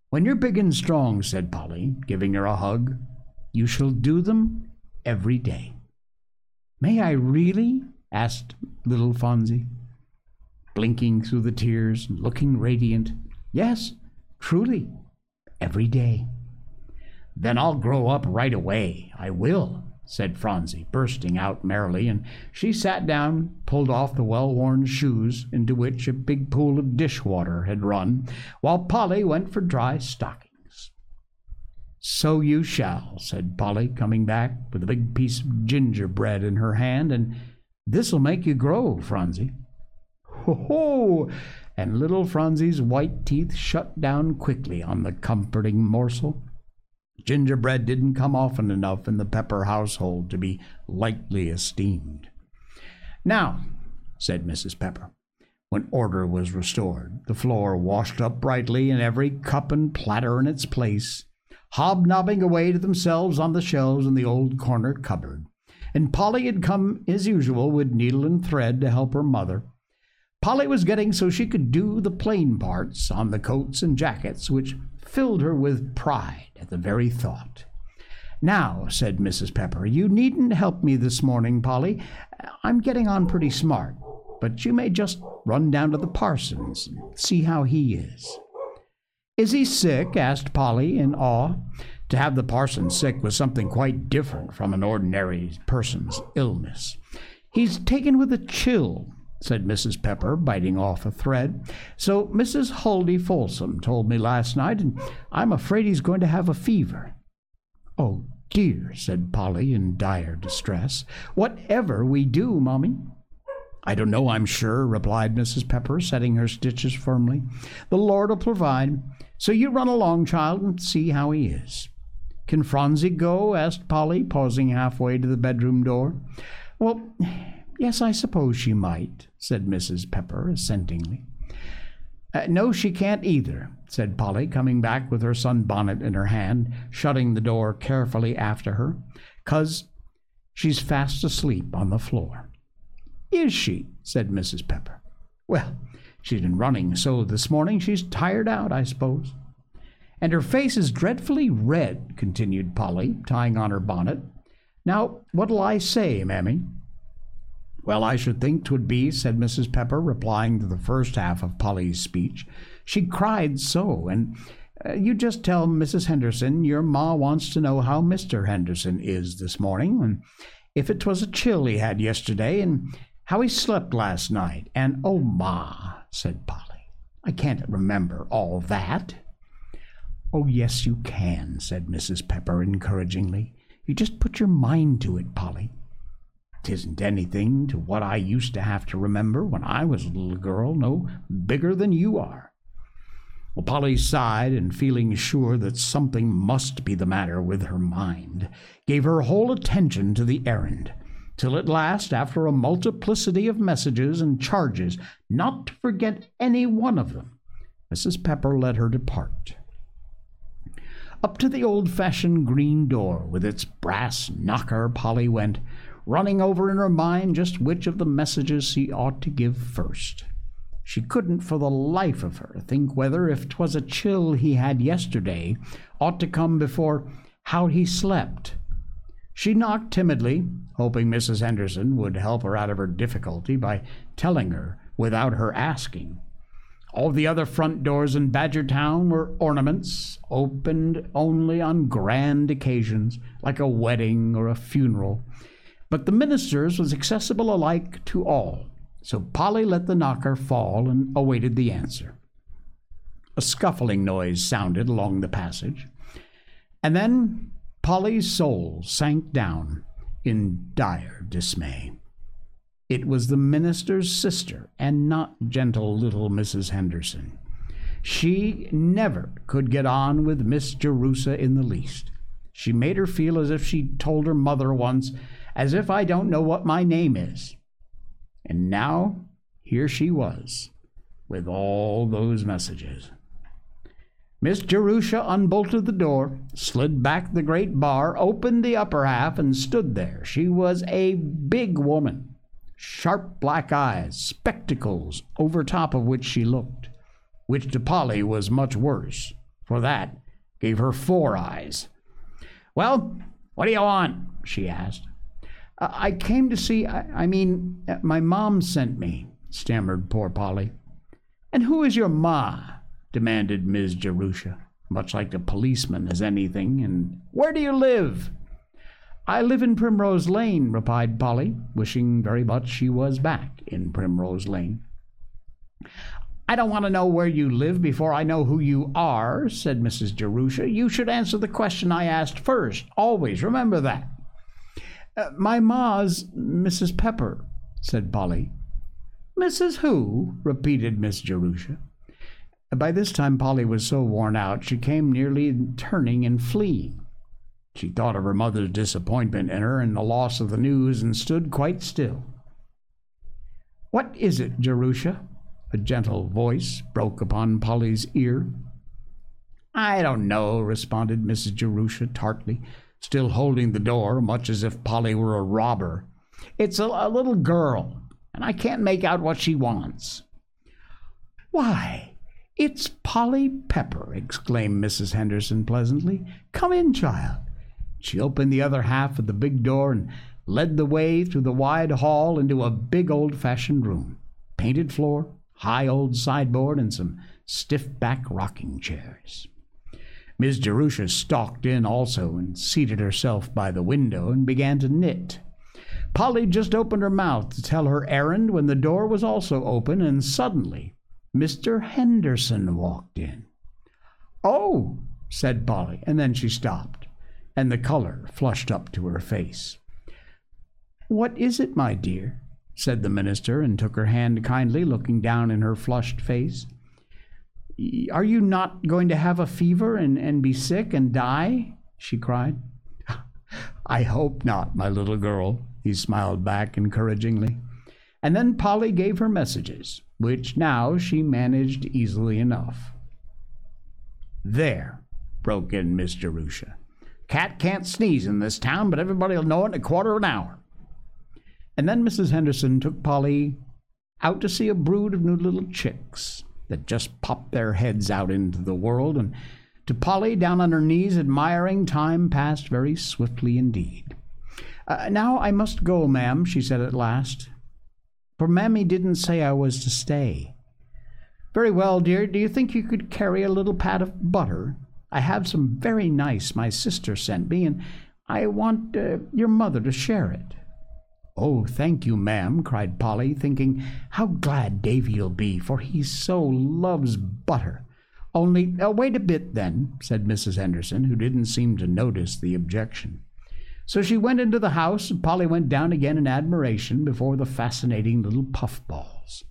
When you're big and strong, said Polly, giving her a hug, you shall do them every day. May I really? asked little Phronsie, blinking through the tears and looking radiant. Yes, truly, every day. Then I'll grow up right away. I will, said Phronsie, bursting out merrily, and she sat down, pulled off the well worn shoes into which a big pool of dishwater had run, while Polly went for dry stockings. So you shall, said Polly, coming back with a big piece of gingerbread in her hand, and this'll make you grow, Phronsie. Ho ho! And little Phronsie's white teeth shut down quickly on the comforting morsel. Gingerbread didn't come often enough in the Pepper household to be lightly esteemed. Now, said Mrs. Pepper, when order was restored, the floor washed up brightly and every cup and platter in its place, hobnobbing away to themselves on the shelves in the old corner cupboard, and Polly had come as usual with needle and thread to help her mother. Polly was getting so she could do the plain parts on the coats and jackets, which filled her with pride at the very thought. Now, said Mrs. Pepper, you needn't help me this morning, Polly. I'm getting on pretty smart, but you may just run down to the parson's and see how he is. Is he sick? asked Polly in awe. To have the parson sick was something quite different from an ordinary person's illness. He's taken with a chill, said Mrs. Pepper, biting off a thread. So Mrs. Huldy Folsom told me last night, and I'm afraid he's going to have a fever. Oh, dear, said Polly in dire distress. Whatever we do, Mummy? I don't know, I'm sure, replied Mrs. Pepper, setting her stitches firmly. The Lord'll provide. So you run along, child, and see how he is. Can Phronsie go? asked Polly, pausing halfway to the bedroom door. Well, yes, I suppose she might, said Mrs. Pepper assentingly. Uh, no, she can't either, said Polly, coming back with her sunbonnet in her hand, shutting the door carefully after her, "'cause she's fast asleep on the floor. Is she? said Mrs. Pepper. Well, she's been running so this morning she's tired out, I suppose. And her face is dreadfully red, continued Polly, tying on her bonnet. Now, what'll I say, Mammy? Well, I should think 'twould be, said Mrs. Pepper, replying to the first half of Polly's speech. She cried so, and uh, you just tell Mrs. Henderson your ma wants to know how Mr. Henderson is this morning, and if it was a chill he had yesterday, and how he slept last night. And oh, ma, said Polly, I can't remember all that. Oh, yes, you can, said Mrs. Pepper encouragingly. You just put your mind to it, Polly. 'Tisn't anything to what I used to have to remember when I was a little girl, no bigger than you are. Well, Polly sighed, and feeling sure that something must be the matter with her mind, gave her whole attention to the errand, till at last, after a multiplicity of messages and charges not to forget any one of them, Mrs. Pepper let her depart. Up to the old fashioned green door with its brass knocker Polly went, running over in her mind just which of the messages she ought to give first. She couldn't for the life of her think whether, if 'twas a chill he had yesterday, ought to come before how he slept. She knocked timidly, hoping Mrs. Henderson would help her out of her difficulty by telling her without her asking. All the other front doors in Badgertown were ornaments, opened only on grand occasions, like a wedding or a funeral, but the minister's was accessible alike to all, so Polly let the knocker fall and awaited the answer. A scuffling noise sounded along the passage, and then Polly's soul sank down in dire dismay. It was the minister's sister, and not gentle little Mrs. Henderson. She never could get on with Miss Jerusha in the least. She made her feel as if she'd told her mother once, as if I don't know what my name is. And now here she was, with all those messages. Miss Jerusha unbolted the door, slid back the great bar, opened the upper half, and stood there. She was a big woman, sharp black eyes, spectacles over top of which she looked, which to Polly was much worse, for that gave her four eyes. Well, what do you want? she asked. I came to see, I, I mean, uh, my mom sent me, stammered poor Polly. And who is your ma? demanded Ms. Jerusha, much like a policeman as anything. And where do you live? I live in Primrose Lane, replied Polly, wishing very much she was back in Primrose Lane. I don't want to know where you live before I know who you are, said Mrs. Jerusha. You should answer the question I asked first. Always remember that. Uh, my ma's Mrs. Pepper, said Polly. Mrs. Who? repeated Miss Jerusha. By this time, Polly was so worn out she came nearly turning and fleeing. She thought of her mother's disappointment in her and the loss of the news and stood quite still. What is it, Jerusha? A gentle voice broke upon Polly's ear. I don't know, responded Mrs. Jerusha tartly, still holding the door, much as if Polly were a robber. It's a, a little girl, and I can't make out what she wants. Why, it's Polly Pepper, exclaimed Mrs. Henderson pleasantly. Come in, child. She opened the other half of the big door and led the way through the wide hall into a big old fashioned room. Painted floor, high old sideboard, and some stiff back rocking chairs. Miss Jerusha stalked in also and seated herself by the window and began to knit. Polly just opened her mouth to tell her errand when the door was also open, and suddenly Mr. Henderson walked in. Oh, said Polly, and then she stopped and the color flushed up to her face. What is it, my dear? said the minister, and took her hand kindly, looking down in her flushed face. Are you not going to have a fever and, and be sick and die? she cried. (laughs) I hope not, my little girl, he smiled back encouragingly. And then Polly gave her messages, which now she managed easily enough. There, broke in Miss Jerusha. Cat can't sneeze in this town, but everybody'll know it in a quarter of an hour. And then Mrs. Henderson took Polly out to see a brood of new little chicks that just popped their heads out into the world, and to Polly, down on her knees, admiring, time passed very swiftly indeed. Uh, now I must go, ma'am, she said at last, for Mammy didn't say I was to stay. Very well, dear. Do you think you could carry a little pat of butter? I have some very nice my sister sent me, and I want uh, your mother to share it. Oh, thank you, ma'am, cried Polly, thinking how glad Davy'll be, for he so loves butter. Only, uh, wait a bit, then, said Mrs. Henderson, who didn't seem to notice the objection. So she went into the house, and Polly went down again in admiration before the fascinating little puffballs.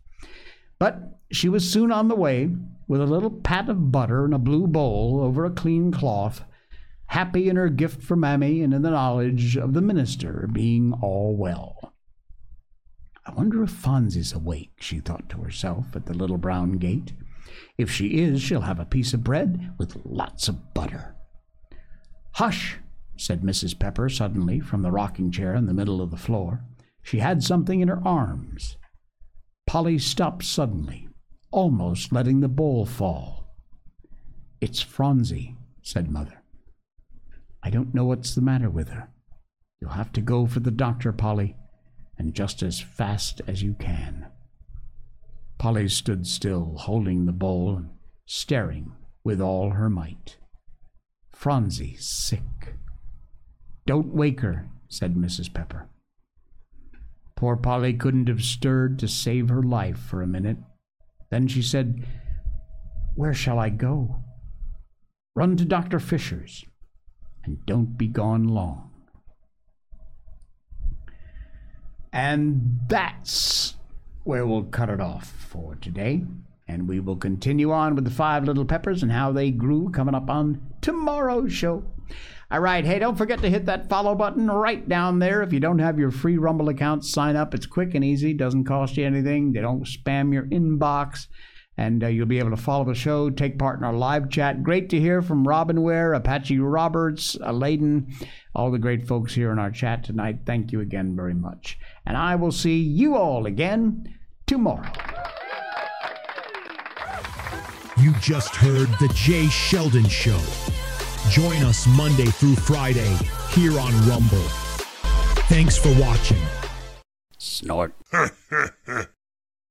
But she was soon on the way, with a little pat of butter in a blue bowl over a clean cloth, happy in her gift for Mammy and in the knowledge of the minister being all well. I wonder if Phronsie's awake, she thought to herself at the little brown gate. If she is, she'll have a piece of bread with lots of butter. Hush, said Mrs. Pepper suddenly from the rocking chair in the middle of the floor. She had something in her arms. Polly stopped suddenly almost letting the bowl fall. It's Phronsie, said Mother. I don't know what's the matter with her. You'll have to go for the doctor, Polly, and just as fast as you can. Polly stood still, holding the bowl and staring with all her might. Phronsie sick. Don't wake her, said Mrs. Pepper. Poor Polly couldn't have stirred to save her life for a minute. Then she said, Where shall I go? Run to Dr. Fisher's, and don't be gone long. And that's where we'll cut it off for today. And we will continue on with the five little peppers and how they grew coming up on tomorrow's show. All right, hey, don't forget to hit that follow button right down there. If you don't have your free Rumble account, sign up. It's quick and easy, doesn't cost you anything. They don't spam your inbox and uh, you'll be able to follow the show, take part in our live chat. Great to hear from Robin Ware, Apache Roberts, uh, Layden, all the great folks here in our chat tonight. Thank you again very much. And I will see you all again tomorrow. You just heard The Jay Sheldon Show. Join us Monday through Friday here on Rumble. Thanks for watching. Snort. (laughs)